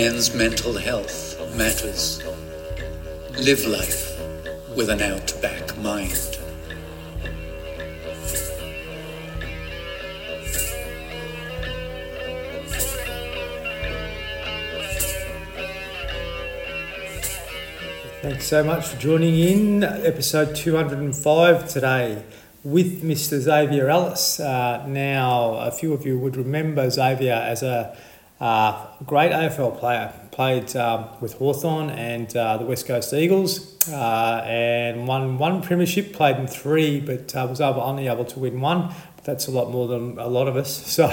Men's mental health matters. Live life with an outback mind. Thanks so much for joining in episode 205 today with Mr. Xavier Ellis. Uh, now, a few of you would remember Xavier as a uh, great AFL player. Played um, with Hawthorn and uh, the West Coast Eagles uh, and won one premiership, played in three, but uh, was able, only able to win one. But that's a lot more than a lot of us. So,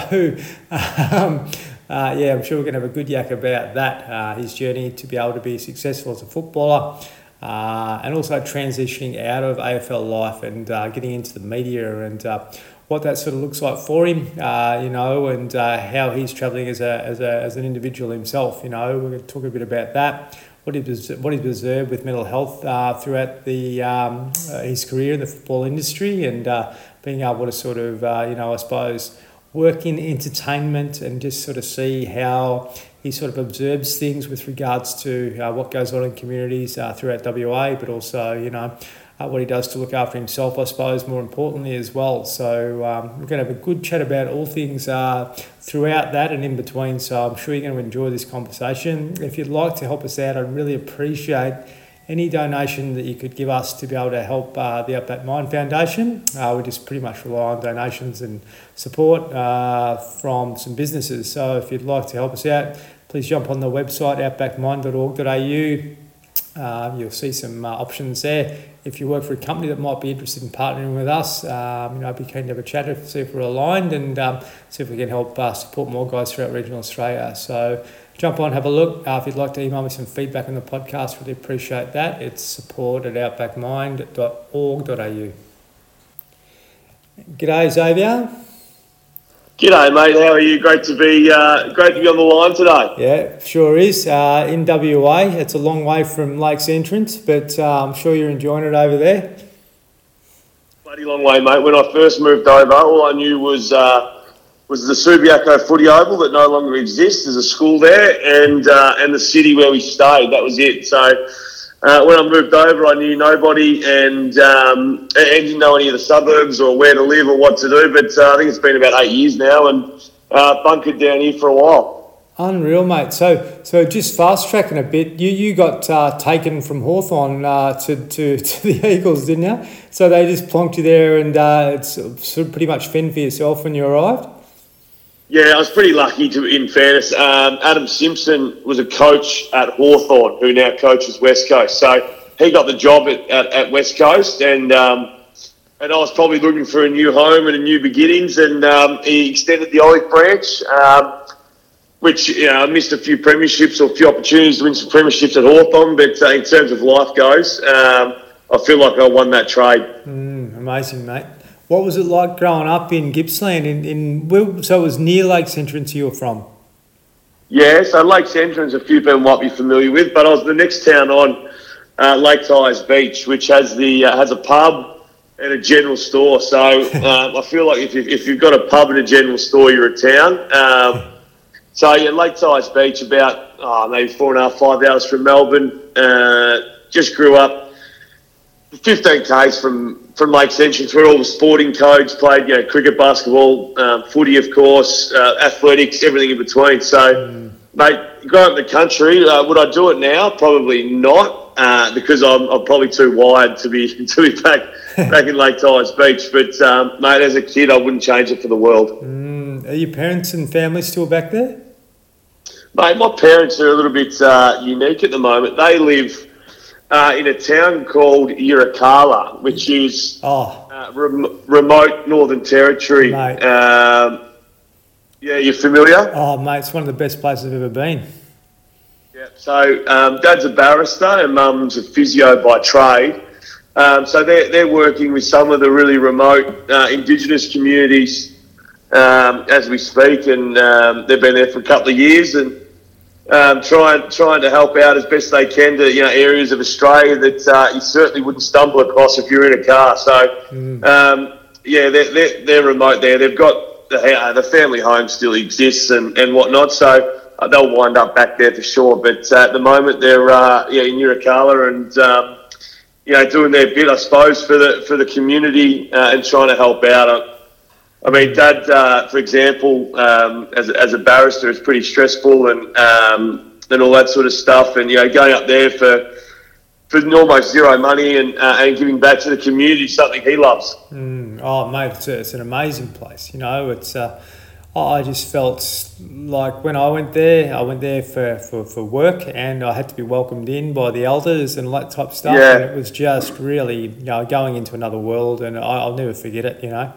um, uh, yeah, I'm sure we're going to have a good yak about that, uh, his journey to be able to be successful as a footballer. Uh, and also transitioning out of AFL life and getting into the media and what that sort of looks like for him, uh, you know, and how he's travelling as, a, as, a, as an individual himself, you know. We're going to talk a bit about that, what, he, what he's observed with mental health throughout the, um, his career in the football industry and being able to sort of, you know, I suppose, work in entertainment and just sort of see how he sort of observes things with regards to uh, what goes on in communities uh, throughout WA, but also, you know, uh, what he does to look after himself, I suppose, more importantly as well. So um, we're going to have a good chat about all things uh, throughout that and in between. So I'm sure you're going to enjoy this conversation. If you'd like to help us out, I'd really appreciate any donation that you could give us to be able to help uh, the Outback Mind Foundation. Uh, we just pretty much rely on donations and support uh, from some businesses. So if you'd like to help us out, please jump on the website outbackmind.org.au. Uh, you'll see some uh, options there. If you work for a company that might be interested in partnering with us, um, you know, I'd be keen to have a chat to see if we're aligned and um, see if we can help uh, support more guys throughout regional Australia. So jump on, have a look. Uh, if you'd like to email me some feedback on the podcast, really appreciate that. It's support at outbackmind.org.au. G'day, Xavier. G'day, mate. How are you? Great to be uh, great to be on the line today. Yeah, sure is. Uh, in WA, it's a long way from Lakes Entrance, but uh, I'm sure you're enjoying it over there. Bloody long way, mate. When I first moved over, all I knew was uh, was the Subiaco Footy Oval that no longer exists. There's a school there, and uh, and the city where we stayed. That was it. So uh, when I moved over, I knew nobody and um, and didn't know any of the suburbs or where to live or what to do. But uh, I think it's been about eight years now, and uh, bunkered down here for a while. Unreal, mate. So, so just fast tracking a bit. You you got uh, taken from Hawthorn uh, to, to to the Eagles, didn't you? So they just plonked you there, and uh, it's pretty much fend for yourself when you arrived. Yeah, I was pretty lucky to, in fairness. Um, Adam Simpson was a coach at Hawthorn, who now coaches West Coast. So he got the job at, at, at West Coast, and um, and I was probably looking for a new home and a new beginnings. And um, he extended the olive branch, um, which you know I missed a few premierships or a few opportunities to win some premierships at Hawthorn. But uh, in terms of life goes, um, I feel like I won that trade. Mm, amazing, mate. What was it like growing up in Gippsland? In, in so it was near Lakes Entrance you were from. Yeah, so Lakes Entrance, a few people might be familiar with, but I was the next town on, uh, Lake Tyers Beach, which has the uh, has a pub and a general store. So um, I feel like if, you, if you've got a pub and a general store, you're a town. Um, so yeah, Lake Tyers Beach, about oh, maybe four and a half, five hours from Melbourne. Uh, just grew up 15 k's from from Lakes Entrance, where all the sporting codes played, you know, cricket, basketball, um, footy, of course, uh, athletics, everything in between. So, mm. mate, growing up in the country, uh, would I do it now? Probably not, uh, because I'm, I'm, probably too wired to be to be back back in Lake Tyers Beach. But, um, mate, as a kid, I wouldn't change it for the world. Mm. Are your parents and family still back there? Mate, my parents are a little bit uh, unique at the moment. They live uh, in a town called Yirrkala, which is oh. uh, rem- remote Northern Territory. Um, yeah, you're familiar? Oh, mate, it's one of the best places I've ever been. Yeah, so um, dad's a barrister and mum's a physio by trade. Um, so they're, they're working with some of the really remote uh, Indigenous communities um, as we speak, and um, they've been there for a couple of years. And um, trying trying to help out as best they can to you know areas of Australia that uh, you certainly wouldn't stumble across if you're in a car. So mm. um, yeah, they're, they're, they're remote there. They've got the, uh, the family home still exists and, and whatnot. So uh, they'll wind up back there for sure. But uh, at the moment, they're uh, yeah in Yirrkala and um, you know doing their bit, I suppose, for the for the community uh, and trying to help out. I mean, Dad, uh, for example, um, as, as a barrister, it's pretty stressful and um, and all that sort of stuff. And you know, going up there for for almost zero money and uh, and giving back to the community something he loves. Mm, oh, mate, it's, a, it's an amazing place. You know, it's. Uh, I just felt like when I went there, I went there for, for, for work and I had to be welcomed in by the elders and that type of stuff. Yeah. And it was just really, you know, going into another world and I, will never forget it, you know.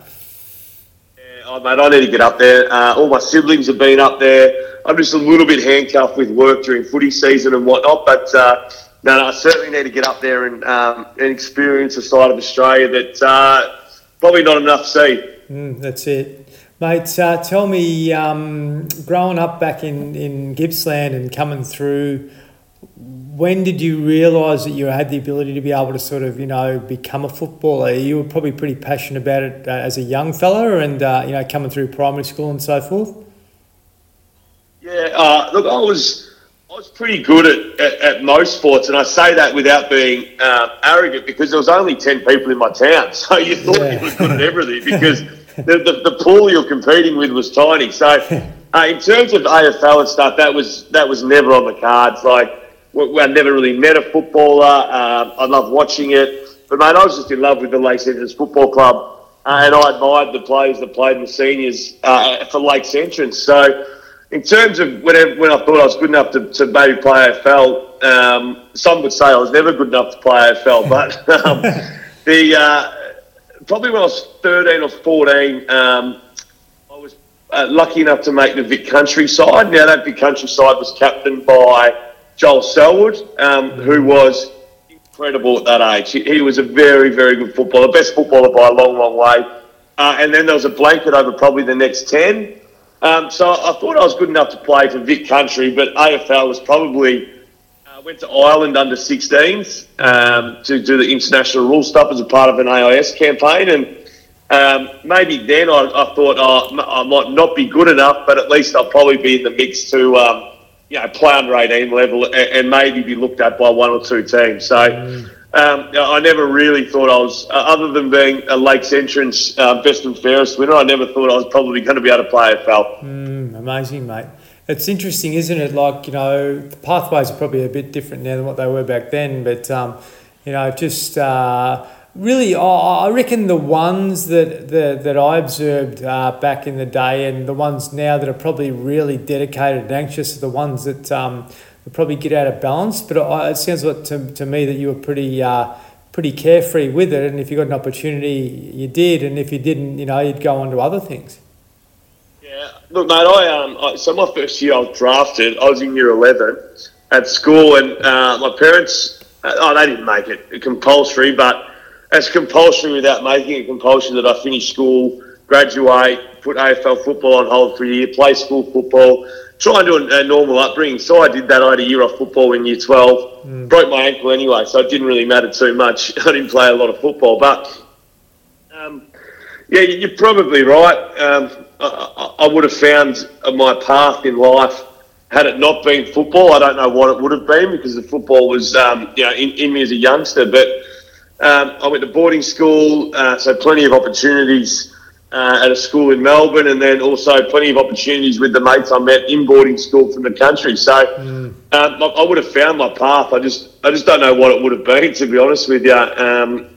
Oh, mate, I need to get up there. Uh, all my siblings have been up there. I'm just a little bit handcuffed with work during footy season and whatnot, but uh, no, no, I certainly need to get up there and, um, and experience a side of Australia that uh, probably not enough see. Mm, that's it. Mate, uh, tell me, um, growing up back in, in Gippsland and coming through, when did you realise that you had the ability to be able to sort of, you know, become a footballer? You were probably pretty passionate about it uh, as a young fella and, uh, you know, coming through primary school and so forth? Yeah, uh, look, I was I was pretty good at, at, at, most sports, and I say that without being uh, arrogant because there was only 10 people in my town, so you thought yeah. you were good at everything because the, the, the, pool you're competing with was tiny. So, uh, in terms of AFL and stuff, that was that was never on the cards. Like, I never really met a footballer. Uh, I loved watching it, but mate, I was just in love with the Lakes Entrance Football Club, uh, and I admired the players that played in the seniors uh, for Lakes Entrance. So, in terms of whenever, when I thought I was good enough to, to maybe play AFL, um, some would say I was never good enough to play AFL, but um, the uh, probably when I was 13 or 14, um, I was uh, lucky enough to make the Vic Country side. Now, that Vic Country side was captained by Joel Selwood, um, who was incredible at that age. He, he, was a very, very good footballer, best footballer by a long, long way. Uh, and then there was a blanket over probably the next 10. Um, so I thought I was good enough to play for Vic Country, but AFL was probably I went to Ireland under 16s um, to do the international rule stuff as a part of an AIS campaign. And um, maybe then I, I, thought oh, I might not be good enough, but at least I'll probably be in the mix to um, you know, play under 18 level and, and, maybe be looked at by one or two teams. So um, I never really thought I was, uh, other than being a Lakes entrance uh, best and fairest winner, I never thought I was probably going to be able to play AFL. Mm, amazing, mate. It's interesting, isn't it? Like, you know, the pathways are probably a bit different now than what they were back then, but, um, you know, just uh, really, I reckon the ones that, that, that I observed uh, back in the day and the ones now that are probably really dedicated and anxious are the ones that, um, probably get out of balance. But it sounds like to, to me that you were pretty. Uh, pretty carefree with it, and if you got an opportunity, you did, and if you didn't, you know, you'd go on to other things. Yeah, look, mate. I um, I, so my first year I was drafted. I was in year eleven at school, and uh, my parents, uh, oh, they didn't make it compulsory, but it's compulsory without making it compulsory that I finish school, graduate, put AFL football on hold for a year, play school football, try and do a, a normal upbringing. So I did that. I had a year off football in year twelve. Mm. Broke my ankle anyway, so it didn't really matter too much. I didn't play a lot of football, but um, yeah, you're probably right. Um, I, I would have found my path in life had it not been football. I don't know what it would have been because the football was, um, you know, in, in, me as a youngster. But um, I went to boarding school, uh, so plenty of opportunities uh, at a school in Melbourne, and then also plenty of opportunities with the mates I met in boarding school from the country. So mm. um, I would have found my path. I just, I just don't know what it would have been, to be honest with you. Um,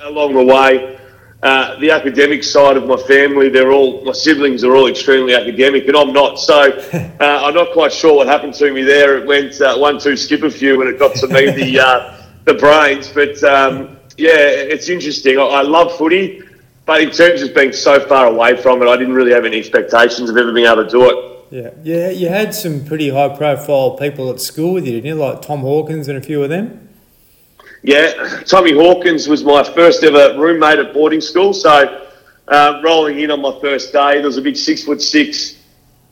along the way, uh, the academic side of my family, they're all my siblings are all extremely academic, and I'm not. So uh, I'm not quite sure what happened to me there. It went uh, one two skip a few when it got to me the uh, the brains. But um, yeah, it's interesting. I, I, love footy, but in terms of being so far away from it, I didn't really have any expectations of ever being able to do it. Yeah, yeah, you had some pretty high profile people at school with you, didn't you? Like Tom Hawkins and a few of them. Yeah, Tommy Hawkins was my first ever roommate at boarding school. So, uh, rolling in on my first day, there was a big six foot six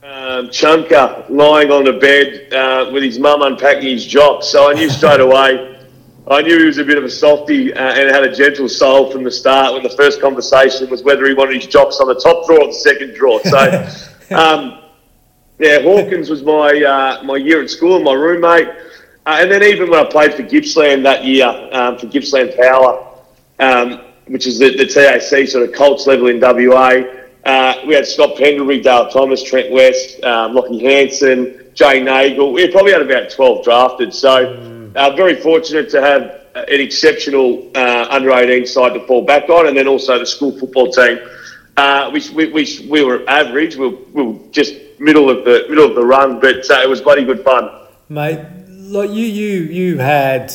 um, chunker lying on the bed uh, with his mum unpacking his jocks. So I knew straight away. I knew he was a bit of a softy uh, and had a gentle soul from the start. When the first conversation was whether he wanted his jocks on the top draw or the second draw, So. Um, yeah, Hawkins was my uh, my year at school, my roommate, uh, and then even when I played for Gippsland that year um, for Gippsland Power, um, which is the, the TAC sort of Colts level in WA. Uh, we had Scott Pendlebury, Dale Thomas, Trent West, um, Lachie Hansen, Jay Nagle. We probably had about 12 drafted. So, uh, very fortunate to have an exceptional uh, under 18 side to fall back on, and then also the school football team. Uh, we, we, we, we were average. We were, we were just middle of the middle of the run, but uh, it was bloody good fun. Mate, like you, you, you had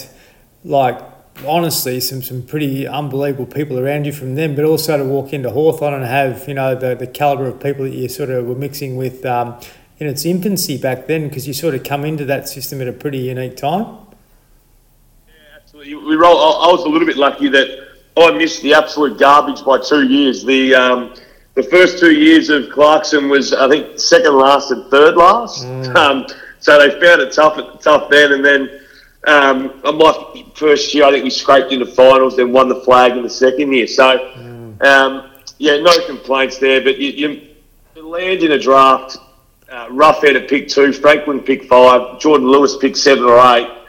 like honestly some, some pretty unbelievable people around you from them, but also to walk into Hawthorn and have you know the, the caliber of people that you sort of were mixing with um, in its infancy back then, because you sort of come into that system at a pretty unique time. We roll. I was a little bit lucky that I missed the absolute garbage by two years. The um, the first two years of Clarkson was I think second last and third last. Mm. Um, so they found it tough tough then, and then um, my first year, I think we scraped into finals, then won the flag in the second year. So, mm. um, yeah, no complaints there. But you, you land in a draft, uh, Roughead at pick two, Franklin pick five, Jordan Lewis pick seven or eight.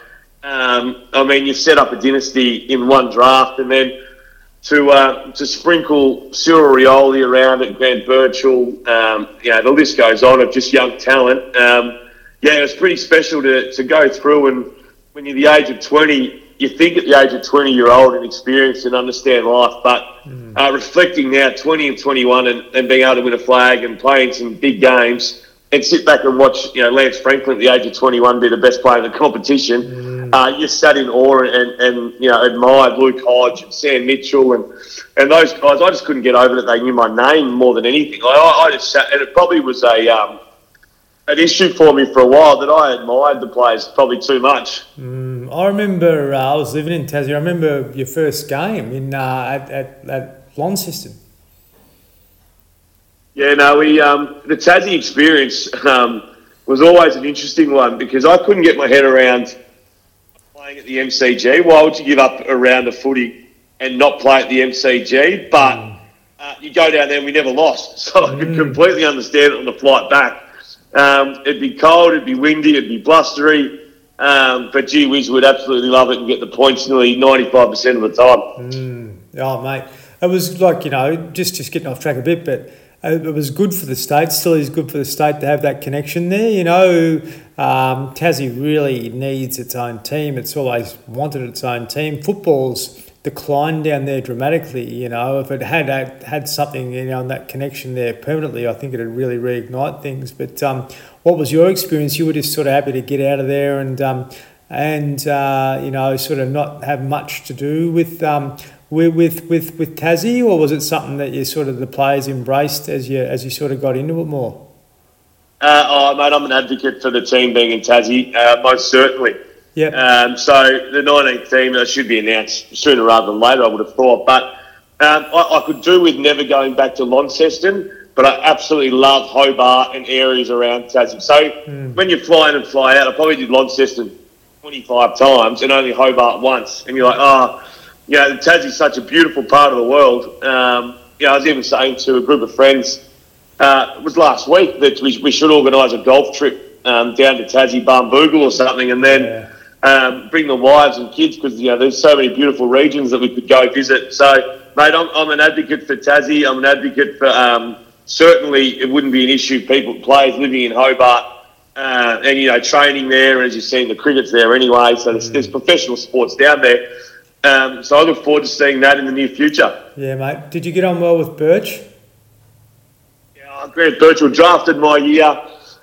Um, I mean, you set up a dynasty in one draft, and then to uh, to sprinkle Cyril Rioli around at Grant Birchall, um, you know, the list goes on of just young talent. Um, yeah, it was pretty special to, to go through and when you're the age of 20, you think at the age of 20 you're old and experienced and understand life, but mm. uh, reflecting now 20 and 21 and, and being able to win a flag and playing some big games and sit back and watch, you know, Lance Franklin at the age of 21 be the best player in the competition. Mm. Uh, you sat in awe and, and, you know, admired Luke Hodge and Sam Mitchell and, and those guys. I just couldn't get over that they knew my name more than anything. I, I just sat, and it probably was a, um, an issue for me for a while that I admired the players probably too much. Mm, I remember uh, I was living in Tassie. I remember your first game in uh, at, at, at Launceston. Yeah, no, we um, the Tassie experience um, was always an interesting one because I couldn't get my head around playing at the MCG. Why would you give up a round of footy and not play at the MCG? But mm. uh, you go down there and we never lost, so I could mm. completely understand it on the flight back. Um, it'd be cold, it'd be windy, it'd be blustery. Um, but gee whiz, would absolutely love it and get the points nearly 95% of the time. Mm. Oh, mate. It was like, you know, just, just getting off track a bit, but it was good for the state, still is good for the state to have that connection there. You know, um, Tassie really needs its own team. It's always wanted its own team. Football's declined down there dramatically. You know, if it had had something you know that connection there permanently, I think it'd really reignite things. But um, what was your experience? You were just sort of happy to get out of there and um, and uh, you know sort of not have much to do with. Um, with, with, with, with Tassie, or was it something that you sort of the players embraced as you as you sort of got into it more? Uh, oh, mate, I'm an advocate for the team being in Tassie, uh, most certainly. Yeah. Um, so the 19th team uh, should be announced sooner rather than later, I would have thought. But um, I, I, could do with never going back to Launceston, but I absolutely love Hobart and areas around Tassie. So mm. when you fly in and fly out, I probably did Launceston 25 times and only Hobart once. And you're like, oh, you know, Tassie's such a beautiful part of the world. Um, you know, I was even saying to a group of friends, uh, it was last week that we, we should organise a golf trip um, down to Tassie, Barnbougle or something, and then. Yeah um, bring the wives and kids because you know there's so many beautiful regions that we could go visit. So, mate, I'm, I'm an advocate for Tassie. I'm an advocate for um, certainly it wouldn't be an issue. People players living in Hobart. Uh, and you know, training there, as you've seen, the cricket's there anyway. So there's, there's professional sports down there. Um, so I look forward to seeing that in the near future. Yeah, mate. Did you get on well with Birch? Yeah, Grant Birchall drafted my year.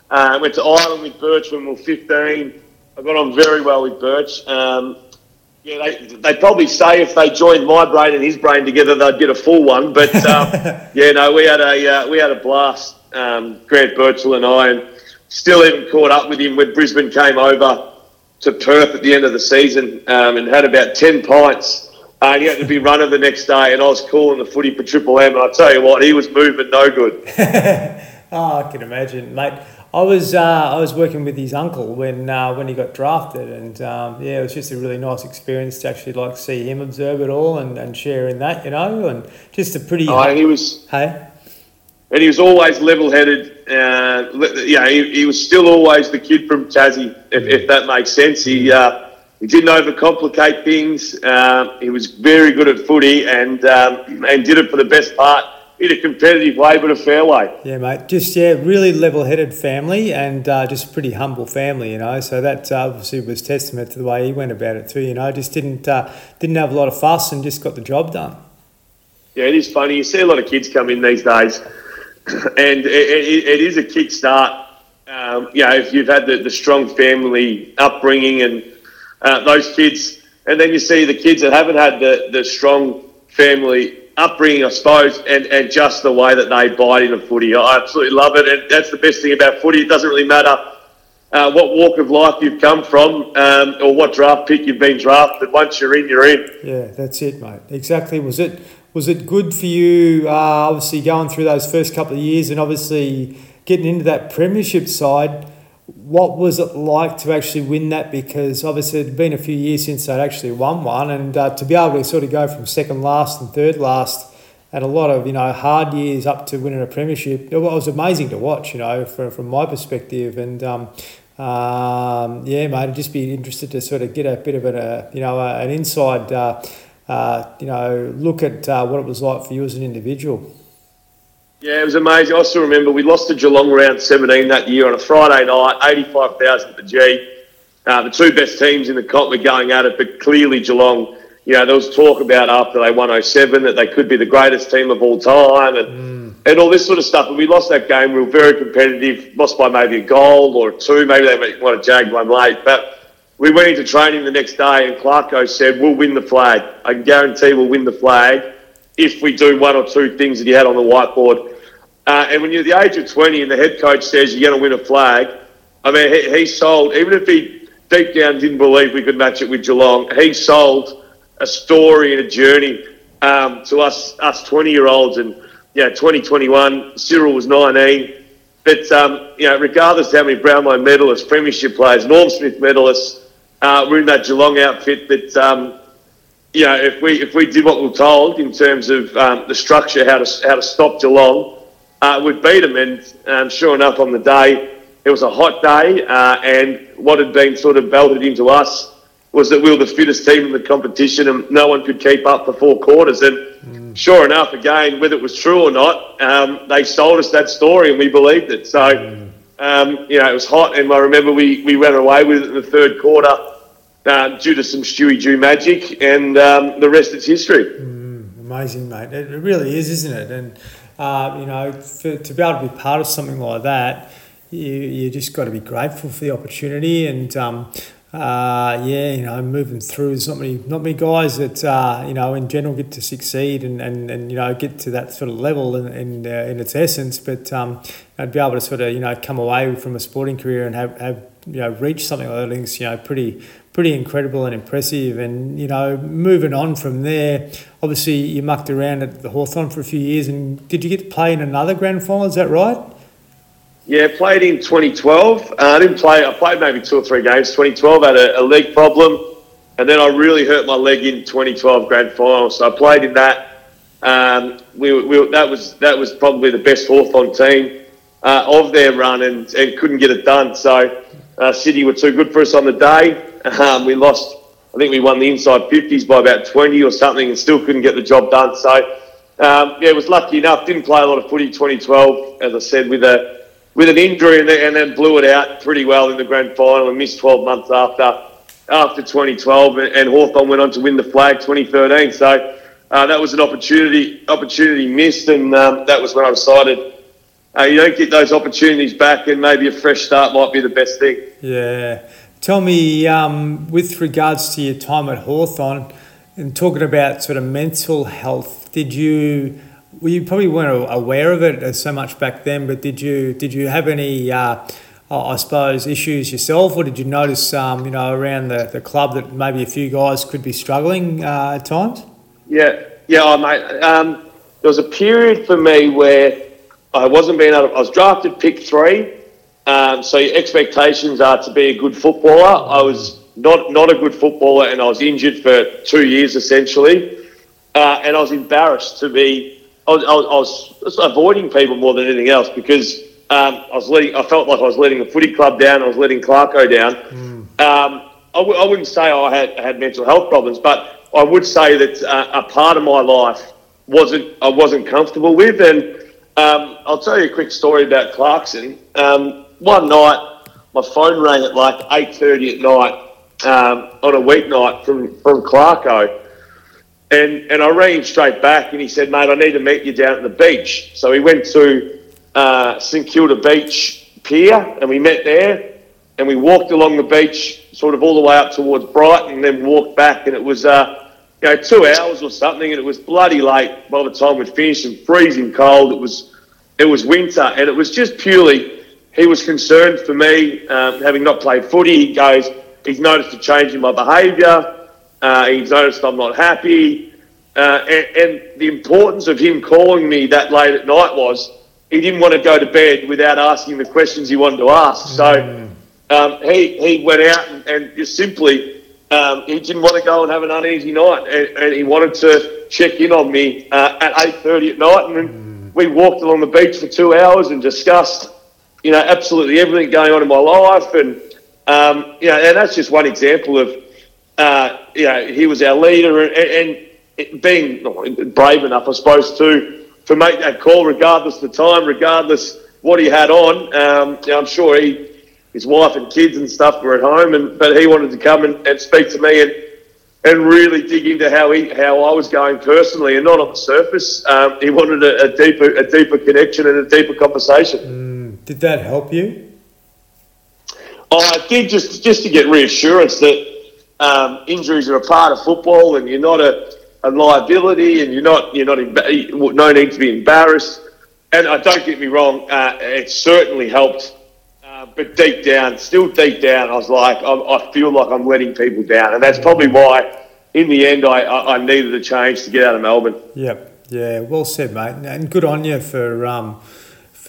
Uh, went to Ireland with Birch when we were 15. I got on very well with Birch. Um, yeah, they, they probably say if they joined my brain and his brain together, they'd get a full one. But um, yeah, no, we had a uh, we had a blast. Um, Grant Birchall and I, and still even caught up with him when Brisbane came over to Perth at the end of the season um, and had about ten pints. Uh, he had to be runner the next day, and I was calling the footy for Triple M. And I tell you what, he was moving no good. oh, I can imagine, mate. I was uh, I was working with his uncle when uh, when he got drafted, and um, yeah, it was just a really nice experience to actually like see him observe it all and, and share in that, you know, and just a pretty. Oh, and he was. Hey. And he was always level-headed. uh, know, he, he, was still always the kid from Tassie, if, if that makes sense. He uh, he didn't overcomplicate things. Uh, he was very good at footy and um, and did it for the best part in a competitive way, but a fair way. Yeah, mate. Just yeah, really level-headed family and uh, just a pretty humble family, you know. So that uh, obviously was testament to the way he went about it too. You know, just didn't uh, didn't have a lot of fuss and just got the job done. Yeah, it is funny. You see a lot of kids come in these days, and it, it, it is a kick start. Um, you know, if you've had the, the strong family upbringing and uh, those kids, and then you see the kids that haven't had the, the strong family upbringing, I suppose, and, and just the way that they bite into footy. I absolutely love it, and that's the best thing about footy. It doesn't really matter uh, what walk of life you've come from um, or what draft pick you've been drafted. Once you're in, you're in. Yeah, that's it, mate. Exactly. Was it was it good for you? Uh, obviously, going through those first couple of years, and obviously getting into that premiership side what was it like to actually win that? Because obviously it'd been a few years since they'd actually won one, and uh, to be able to sort of go from second last and third last and a lot of you know hard years up to winning a premiership, it was amazing to watch. You know, from from my perspective, and um, um, yeah, mate, I'd just be interested to sort of get a bit of a you know an inside. Uh, uh, you know, look at uh, what it was like for you as an individual. Yeah, it was amazing. I still remember we lost to Geelong round 17 that year on a Friday night, 85,000 at the G. Uh, the two best teams in the comp were going at it, but clearly Geelong, you know, there was talk about after they won 07 that they could be the greatest team of all time and, mm. and all this sort of stuff. But we lost that game. We were very competitive, lost by maybe a goal or two. Maybe they might have jagged one late. But we went into training the next day and Clarko said, we'll win the flag. I can guarantee we'll win the flag if we do one or two things that he had on the whiteboard. Uh, and when you're the age of 20 and the head coach says you're going to win a flag, I mean, he, he sold, even if he deep down didn't believe we could match it with Geelong, he sold a story and a journey um, to us us 20 year olds. And, yeah, 2021, Cyril was 19. But, um, you know, regardless of how many Brownlow medalists, Premiership players, Norm Smith medalists uh, were in that Geelong outfit, that, um, you know, if we if we did what we were told in terms of um, the structure, how to how to stop Geelong, uh, we beat them. And um, sure enough, on the day, it was a hot day, uh, and what had been sort of belted into us was that we were the fittest team in the competition, and no one could keep up for four quarters. And mm. sure enough, again, whether it was true or not, um, they sold us that story, and we believed it. So. Mm. Um, you know, it was hot, and I remember we, we went away with it in the third quarter uh, due to some Stewie Dew magic, and um, the rest is history. Mm, amazing, mate. It really is, isn't it? And uh, you know, for, to be able to be part of something like that, you you just got to be grateful for the opportunity and. Um, uh, yeah, you know, moving through. There's not many, not many guys that uh, you know in general get to succeed and, and, and you know get to that sort of level in in, uh, in its essence. But um, I'd be able to sort of you know come away from a sporting career and have, have you know reach something like that. I you know pretty pretty incredible and impressive. And, you know, moving on from there, obviously you mucked around at the Hawthorn for a few years. And did you get to play in another grand final? Is that right? Yeah, played in 2012. Uh, I didn't play, I played maybe two or three games. 2012, had a, a leg problem. And then I really hurt my leg in 2012 grand final. So I played in that. Um, we, we, that was that was probably the best Hawthorn team uh, of their run and, and couldn't get it done. So uh, Sydney were too good for us on the day. Um, we lost, I think we won the inside 50s by about 20 or something and still couldn't get the job done. So, um, yeah, was lucky enough. Didn't play a lot of footy 2012, as I said, with a with an injury and then, and then blew it out pretty well in the grand final and missed 12 months after after 2012. And, and Hawthorn went on to win the flag 2013. So uh, that was an opportunity opportunity missed, and um, that was when I decided. Uh, you don't get those opportunities back, and maybe a fresh start might be the best thing. Yeah, Tell me, um, with regards to your time at Hawthorn and talking about sort of mental health, did you, well, you probably weren't aware of it as so much back then, but did you, did you have any, uh, I suppose, issues yourself, or did you notice, um, you know, around the, the club that maybe a few guys could be struggling uh, at times? Yeah, yeah, oh, mate. Um, there was a period for me where I wasn't being able. To, I was drafted pick three, um, so your expectations are to be a good footballer. I was not not a good footballer, and I was injured for two years essentially, uh, and I was embarrassed to be. I was, I was, avoiding people more than anything else because um, I was letting, I felt like I was letting the footy club down. I was letting Clarko down. Um, I w- I wouldn't say I had had mental health problems, but I would say that uh, a part of my life wasn't I wasn't comfortable with. And um, I'll tell you a quick story about Clarkson. Um, one night, my phone rang at like eight thirty at night um, on a weeknight from from Clarko. And, and I rang straight back and he said, mate, I need to meet you down at the beach. So he went to uh, St Kilda Beach Pier and we met there and we walked along the beach sort of all the way up towards Brighton and then walked back and it was, uh, you know, two hours or something and it was bloody late by the time we'd finished and freezing cold. It was, it was winter and it was just purely, he was concerned for me, um, having not played footy. He goes, he's noticed a change in my behaviour. Uh, he's noticed I'm not happy. Uh, and, and the importance of him calling me that late at night was he didn't want to go to bed without asking the questions he wanted to ask. So um, he, he went out and, and just simply um, he didn't want to go and have an uneasy night, and, and he wanted to check in on me uh, at eight thirty at night, and then we walked along the beach for two hours and discussed, you know, absolutely everything going on in my life, and um, you know, and that's just one example of, uh, you know, he was our leader, and, and being brave enough, I suppose, to to make that call regardless of the time, regardless what he had on. Um, you know, I'm sure he his wife and kids and stuff were at home, and but he wanted to come and, and speak to me and and really dig into how he how I was going personally, and not on the surface. Um, he wanted a, a deeper a deeper connection and a deeper conversation. Mm, did that help you? Oh, I did just just to get reassurance that um, injuries are a part of football, and you're not a, a liability, and you're not you're not emba- no need to be embarrassed. And uh, don't get me wrong, uh, it certainly helped uh, but deep down, still deep down, I was like, I, I feel like I'm letting people down, and that's probably why, in the end, I, I, I needed a change to get out of Melbourne. Yep. Yeah. Well said, mate. And good on you for um,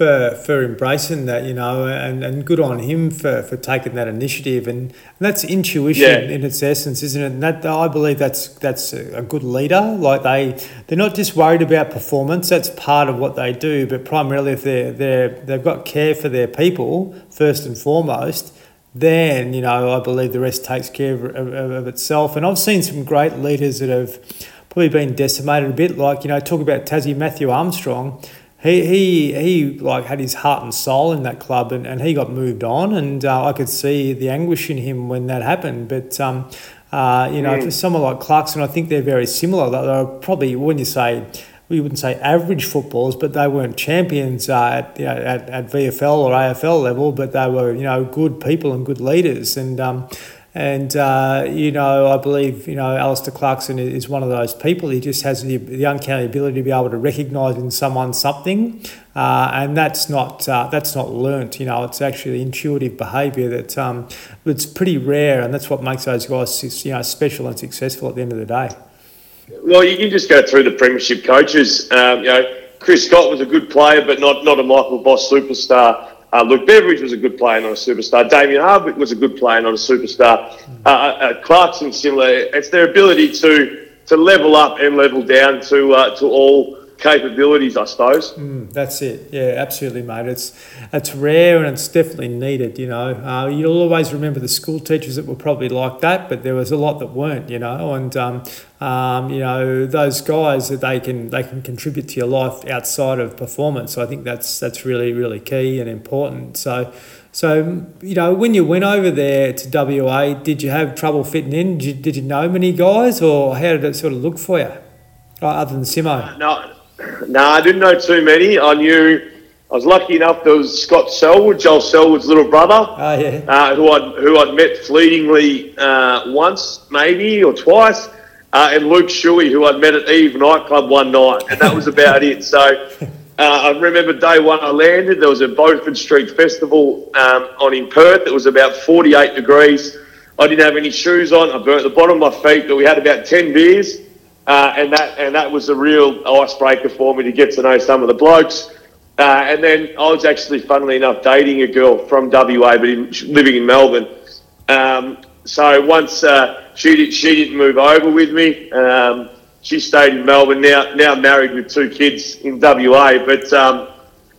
for for embracing that, you know, and, and good on him for, for taking that initiative. And, and that's intuition Yeah. in its essence, isn't it? And that I believe that's that's a good leader. Like they they're not just worried about performance. That's part of what they do, but primarily if they're they're they've got care for their people first and foremost. Then you know I believe the rest takes care of, of, of itself. And I've seen some great leaders that have probably been decimated a bit. Like you know, talk about Tassie Matthew Armstrong. He he he like had his heart and soul in that club, and, and he got moved on, and uh, I could see the anguish in him when that happened. But um, uh, you know, for someone like Clarkson, I think they're very similar. They- They're probably when you say we wouldn't say average footballers, but they weren't champions uh, at, you know, at at VFL or AFL level, but they were you know good people and good leaders, and um, and uh, you know I believe you know Alastair Clarkson is one of those people. He just has the, the uncanny ability to be able to recognise in someone something, uh, and that's not uh, that's not learnt. You know, it's actually intuitive behaviour that um, it's pretty rare, and that's what makes those guys you know special and successful at the end of the day. Well, you can just go through the premiership coaches. Um, you know, Chris Scott was a good player, but not not a Michael Voss superstar. Uh, Luke Beveridge was a good player, not a superstar. Damien Hardwick was a good player, not a superstar. Uh, uh, Clarkson similar. It's their ability to to level up and level down to uh, to all capabilities, I suppose. Mm, that's it. Yeah, absolutely, mate. It's it's rare and it's definitely needed. You know, uh, you'll always remember the school teachers that were probably like that, but there was a lot that weren't. You know, and um, um, you know those guys that they can they can contribute to your life outside of performance. I think that's that's really really key and important. So. So, you know, when you went over there to WA, did you have trouble fitting in? Did you, did you know many guys, or how did it sort of look for you, uh, other than Simo? No, no, I didn't know too many. I knew I was lucky enough. There was Scott Selwood, Joel Selwood's little brother. Oh, yeah. uh, who I'd who I'd met fleetingly uh, once, maybe or twice, uh, and Luke Shuey, who I'd met at Eve nightclub one night, and that was about it. So uh, I remember day one I landed. There was a Beaufort Street Festival um, on in Perth. It was about 48 degrees. I didn't have any shoes on. I burnt the bottom of my feet, but we had about 10 beers. Uh, and that and that was a real icebreaker for me to get to know some of the blokes. Uh, and then I was actually, funnily enough, dating a girl from WA, but in, living in Melbourne. Um, so once uh, she did, she didn't move over with me, um, she stayed in Melbourne. Now now married with two kids in WA. But um,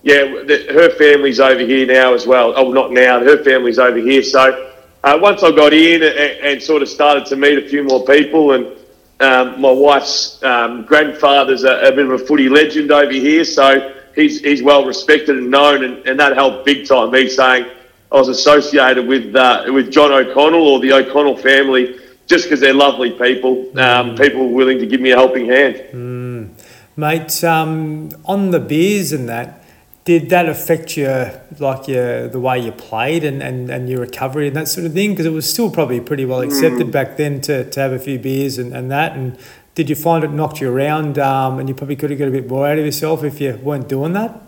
yeah, the, her family's over here now as well. Oh, not now. Her family's over here. So uh, once I got in and, and, sort of started to meet a few more people, and um, my wife's um, grandfather's a, a, bit of a footy legend over here, so he's he's well respected and known, and, and that helped big time. Me saying I was associated with uh, with John O'Connell or the O'Connell family just because they're lovely people, um, mm. people willing to give me a helping hand. Mm. Mate, um, on the beers and that, did that affect your like your the way you played and, and, and your recovery and that sort of thing? Because it was still probably pretty well accepted mm. back then to, to have a few beers and, and that. And did you find it knocked you around um, and you probably could have got a bit more out of yourself if you weren't doing that?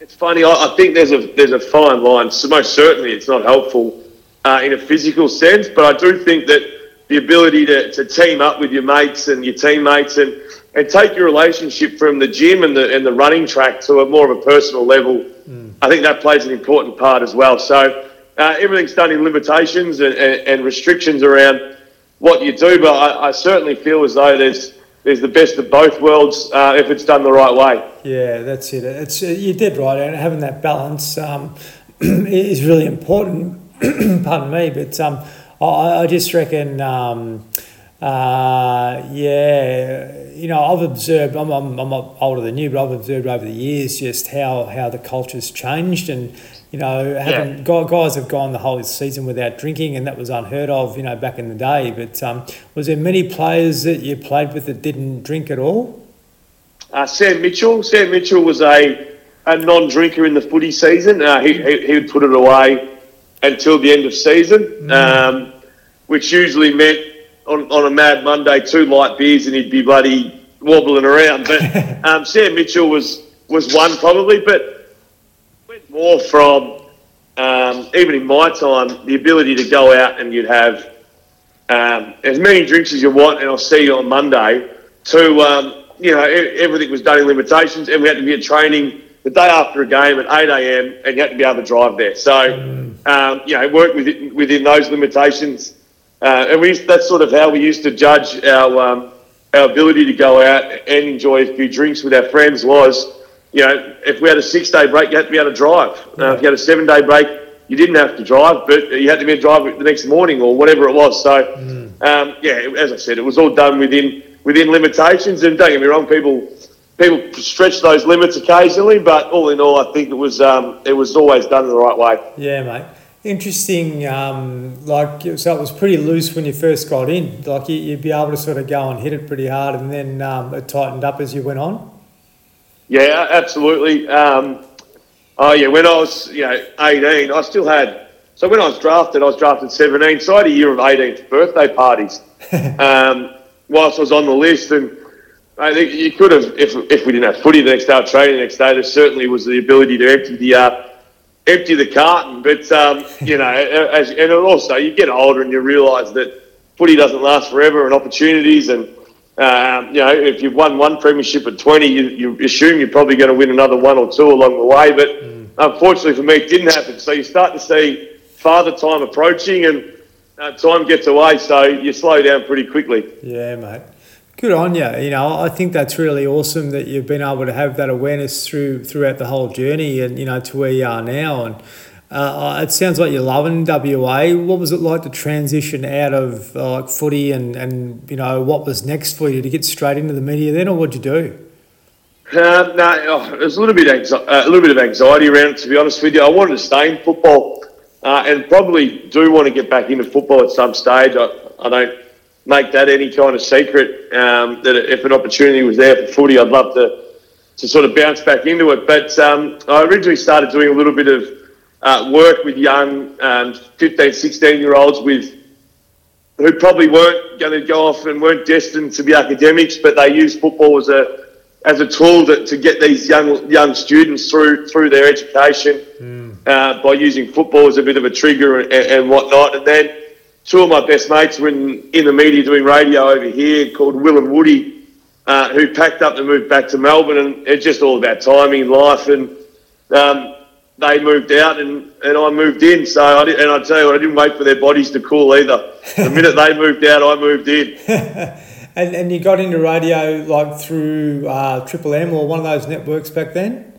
It's funny. I, I think there's a there's a fine line. So most certainly, it's not helpful uh, in a physical sense, but I do think that the ability to, to team up with your mates and your teammates and, and take your relationship from the gym and the and the running track to a more of a personal level. Mm. I think that plays an important part as well. So uh, everything's done in limitations and, and, and, restrictions around what you do, but I, I, certainly feel as though there's there's the best of both worlds uh, if it's done the right way. Yeah, that's it. It's uh, you did right, and having that balance um, is really important. pardon me, but um, I, I, just reckon, um, uh, yeah, you know, I've observed. I'm, I'm, I'm older than you, but I've observed over the years just how how the culture's changed, and you know, having yeah. guys have gone the whole season without drinking, and that was unheard of, you know, back in the day. But um, was there many players that you played with that didn't drink at all? Uh, Sam Mitchell. Sam Mitchell was a a non-drinker in the footy season. Uh, he, he, he would put it away until the end of season, mm. um, which usually meant on, on a mad Monday two light beers and he'd be bloody wobbling around. But um, Sam Mitchell was was one probably, but went more from um, even in my time the ability to go out and you'd have um, as many drinks as you want, and I'll see you on Monday. To um, you know everything was done in limitations, and we had to be at training the day after a game at 8 a.m. and you had to be able to drive there. So, mm. um, you know, work within, within those limitations. Uh, and we, that's sort of how we used to judge our, um, our ability to go out and enjoy a few drinks with our friends was, you know, if we had a six day break, you had to be able to drive. Uh, if you had a seven day break, you didn't have to drive, but you had to be able to drive the next morning or whatever it was. So, mm. um, yeah, as I said, it was all done within within limitations. And don't get me wrong, people people stretch those limits occasionally, but all in all, I think it was um, it was always done the right way. Yeah, mate. Interesting. Um, like so, it was pretty loose when you first got in. Like you, would be able to sort of go and hit it pretty hard, and then um, it tightened up as you went on. Yeah, absolutely. Um, oh yeah, when I was you know eighteen, I still had. So when I was drafted, I was drafted seventeen. So I had a year of 18th birthday parties. um, whilst I was on the list, and I think you could have, if, if we didn't have footy the next day, training the next day, there certainly was the ability to empty the uh, empty the carton. But um, you know, as, and also you get older and you realise that footy doesn't last forever, and opportunities, and um, you know, if you've won one premiership at twenty, you, you assume you're probably going to win another one or two along the way. But mm. unfortunately for me, it didn't happen. So you start to see father time approaching, and uh, time gets away, so you slow down pretty quickly. Yeah, mate. Good on you. You know, I think that's really awesome that you've been able to have that awareness through throughout the whole journey, and you know to where you are now. And uh, it sounds like you're loving WA. What was it like to transition out of uh, footy, and and you know what was next for you to get straight into the media then, or what'd you do? Uh, no, oh, there's a little bit anxi- uh, a little bit of anxiety around. It, to be honest with you, I wanted to stay in football, uh, and probably do want to get back into football at some stage. I, I don't make that any kind of secret. Um, that if an opportunity was there for footy, I'd love to to sort of bounce back into it. But um, I originally started doing a little bit of uh, work with young um, 15, 16 year olds with who probably weren't going to go off and weren't destined to be academics, but they used football as a as a tool to, to get these young young students through through their education mm. uh, by using football as a bit of a trigger and, and whatnot. And then two of my best mates were in, in the media doing radio over here called Will and Woody, uh, who packed up and moved back to Melbourne. And it's just all about timing in life. And um, they moved out and, and I moved in. So I did, and I tell you what, I didn't wait for their bodies to cool either. The minute they moved out, I moved in. and, and you got into radio like through uh, Triple M or one of those networks back then?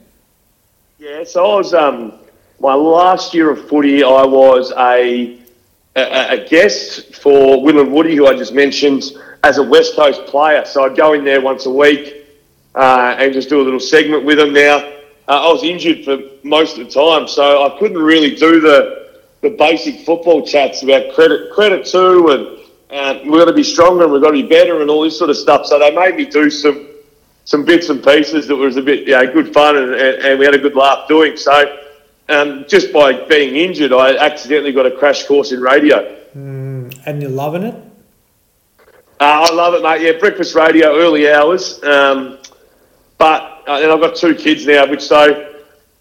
Yeah, so I was um, my last year of footy. I was a a, a guest for Will and Woody, who I just mentioned, as a West Coast player. So I'd go in there once a week uh, and just do a little segment with them. Now uh, I was injured for most of the time, so I couldn't really do the the basic football chats about credit credit to and we've got to be stronger and we've got to be better and all this sort of stuff. So they made me do some some bits and pieces that was a bit yeah good fun and, and, and we had a good laugh doing. So um, just by being injured, I accidentally got a crash course in radio. Mm, and you're loving it? Uh, I love it, mate. Yeah, breakfast radio, early hours. Um, but uh, and I've got two kids now, which so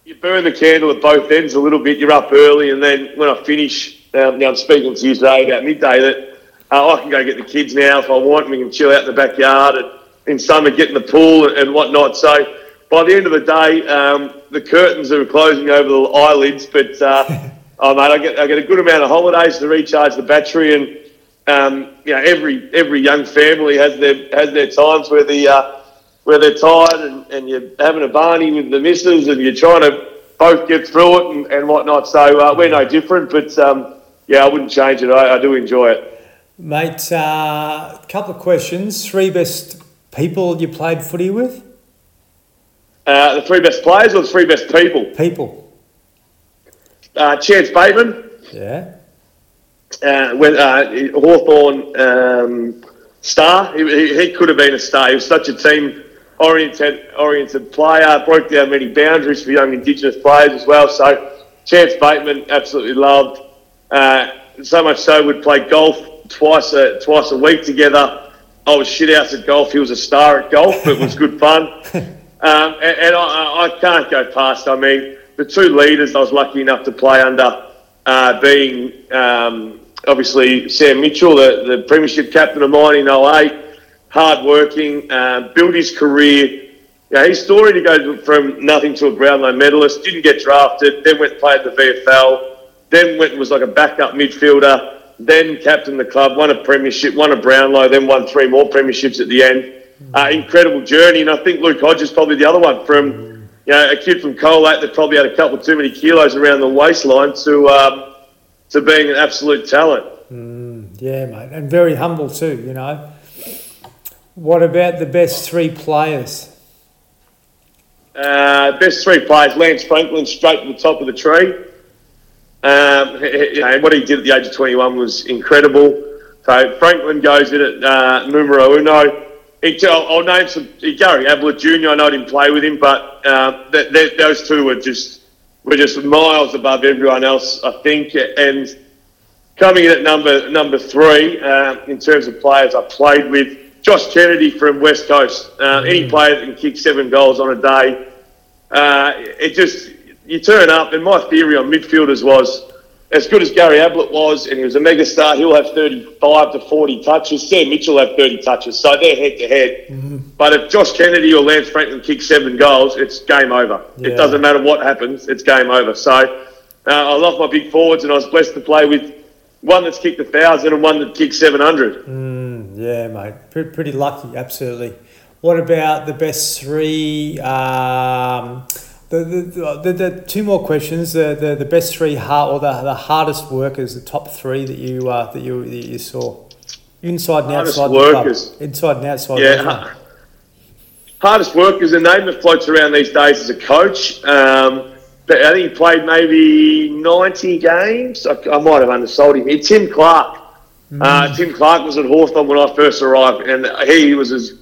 you burn the candle at both ends a little bit. You're up early, and then when I finish, um, now I'm speaking to you today about midday that uh, I can go get the kids now if I want. We can chill out in the backyard, and in summer get in the pool and, and whatnot. So by the end of the day, um, the curtains are closing over the eyelids. But uh, oh mate, I get I get a good amount of holidays to recharge the battery, and um, you know every every young family has their has their times where the uh, where they're tired and, and you're having a barney with the missus and you're trying to both get through it and, and whatnot. So uh, we're no different, but um, yeah, I wouldn't change it. I, I do enjoy it. Mate, a uh, couple of questions. Three best people you played footy with? Uh, the three best players or the three best people? People. Uh, Chance Bateman. Yeah. Uh, when uh, Hawthorn um, star, he, he, he, could have been a star. He was such a team oriented oriented player, broke down many boundaries for young Indigenous players as well. So Chance Bateman absolutely loved. Uh, so much so we'd play golf twice a twice a week together. I was shit out at golf. He was a star at golf. It was good fun, um, and, and I, I, can't go past. I mean, the two leaders I was lucky enough to play under, uh, being um, obviously Sam Mitchell, the, the premiership captain of mine in 08 hard working, uh, built his career. Yeah, his story to go from nothing to a Brownlow medalist, didn't get drafted, then went played the VFL, then went and was like a backup midfielder, then captained the club, won a premiership, won a Brownlow, then won three more premierships at the end. Uh, incredible journey, and I think Luke Hodge's probably the other one from you know a kid from Colac that probably had a couple too many kilos around the waistline to um, to being an absolute talent. Mm, yeah, mate, and very humble too. You know. What about the best three players? Uh, best three players: Lance Franklin, straight to the top of the tree. Um, you know, what he did at the age of 21 was incredible. So Franklin goes in at uh, numero uno. I'll, I'll name some Gary Ablett Jr. I know I didn't play with him, but uh, th- th- those two were just were just miles above everyone else, I think. And coming in at number number three uh, in terms of players I played with, Josh Kennedy from West Coast. Uh, any mm. player that can kick seven goals on a day, uh, it just you turn up. And my theory on midfielders was as good as Gary Ablett was, and he was a mega star. He'll have thirty-five to forty touches. Sam Mitchell will have thirty touches, so they're head to head. But if Josh Kennedy or Lance Franklin kick seven goals, it's game over. Yeah. It doesn't matter what happens; it's game over. So uh, I love my big forwards, and I was blessed to play with one that's kicked a thousand and one that kicked seven hundred. Mm, yeah, mate, pretty, pretty lucky, absolutely. What about the best three? Um, the, the, the, the, two more questions. The, the, the best three hard or the, the hardest workers, the top three that you uh, that you that you saw, inside and hardest outside workers. the club. Inside and outside. Yeah. Hardest workers, a name that floats around these days as a coach. Um, I think he played maybe 90 games. I, I might have undersold him. Here. Tim Clarke. Mm. Uh, Tim Clarke was at Hawthorn when I first arrived, and he was as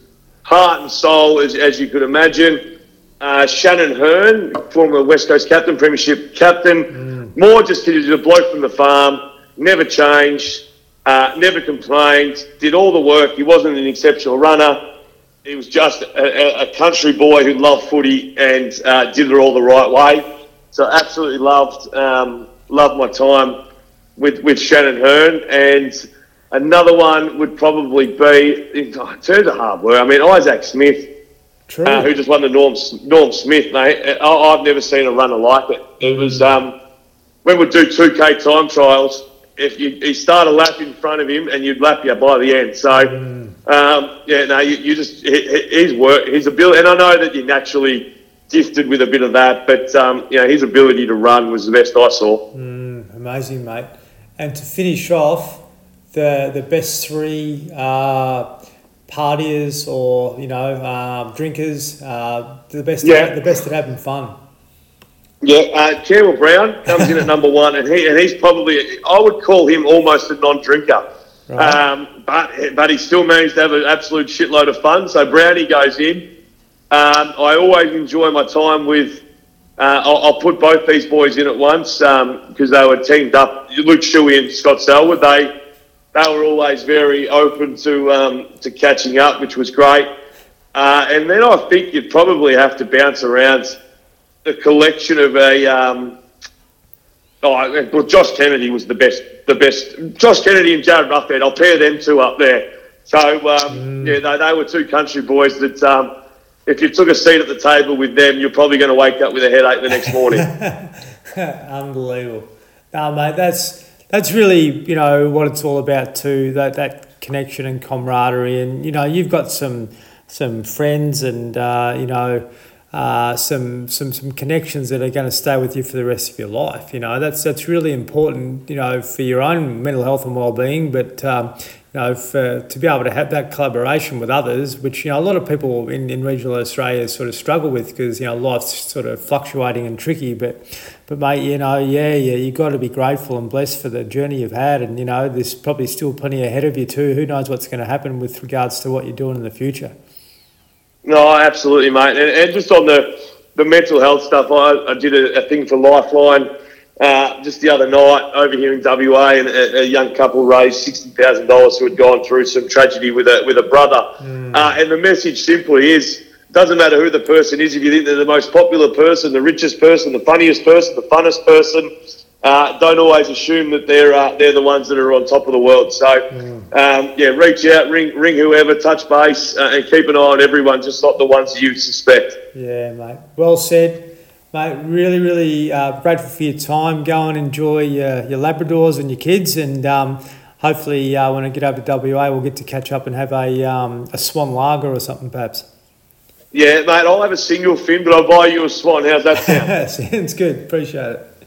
heart and soul as, as you could imagine. Uh, Shannon Hurn, former West Coast captain, premiership captain, mm. more just he's a bloke from the farm, never changed, uh, never complained, did all the work. He wasn't an exceptional runner. He was just a, a country boy who loved footy and uh, did it all the right way. So absolutely loved um, loved my time with with Shannon Hurn and another one would probably be in terms of hard work. I mean Isaac Smith, uh, who just won the Norm Norm Smith, mate. I, have never seen a runner like it. It was um, when we do two k time trials. If you, you start a lap in front of him, and you'd lap you by the end. So, mm. um, yeah, no, you, you just his work, his ability, and I know that you're naturally gifted with a bit of that. But um, you know, his ability to run was the best I saw. Mm, amazing, mate. And to finish off, the the best three uh, partiers or you know uh, drinkers, uh, the best Yeah. the best at having fun. Yeah, uh, Campbell Brown comes in at number one, and he and he's probably I would call him almost a non-drinker, Right. um, but but he still managed to have an absolute shitload of fun. So Brownie goes in. Um, I always enjoy my time with. Uh, I'll, I'll put both these boys in at once because they were teamed up. Luke Shuey and Scott Selwood. They they were always very open to um, to catching up, which was great. Uh, and then I think you'd probably have to bounce around the collection of a. Um, oh, well, Josh Kennedy was the best. The best. Josh Kennedy and Jared Ruffhead. I'll pair them two up there. So um, yeah, they, they were two country boys that. Um, if you took a seat at the table with them, you're probably going to wake up with a headache the next morning. Unbelievable. No, mate, that's that's really you know what it's all about too. That that connection and camaraderie, and you know you've got some some friends and uh, you know uh, some some some connections that are going to stay with you for the rest of your life. You know that's that's really important. You know for your own mental health and well being, but um, you know, for, to be able to have that collaboration with others, which you know a lot of people in, in regional Australia sort of struggle with because you know life's sort of fluctuating and tricky. But but mate, you know, yeah, yeah, you got to be grateful and blessed for the journey you've had, and you know, there's probably still plenty ahead of you too. Who knows what's going to happen with regards to what you're doing in the future? No, absolutely, mate. And, and just on the, the mental health stuff, I, I did a, a thing for Lifeline uh, just the other night over here in WA, and a, a young couple raised sixty thousand dollars who had gone through some tragedy with a with a brother. Uh, and the message simply is. Doesn't matter who the person is. If you think they're the most popular person, the richest person, the funniest person, the funnest person, uh, don't always assume that they're uh, they're the ones that are on top of the world. So, um, yeah, reach out, ring ring whoever, touch base, uh, and keep an eye on everyone, just not the ones you suspect. Yeah, mate. Well said, mate. Really, really uh, grateful for your time. Go and enjoy your, your Labradors and your kids, and um, hopefully, uh, when I get over to WA, we'll get to catch up and have a um, a Swan Lager or something, perhaps. Yeah, mate, I'll have a single fin, but I'll buy you a swan. How's that sound? Sounds good. Appreciate it.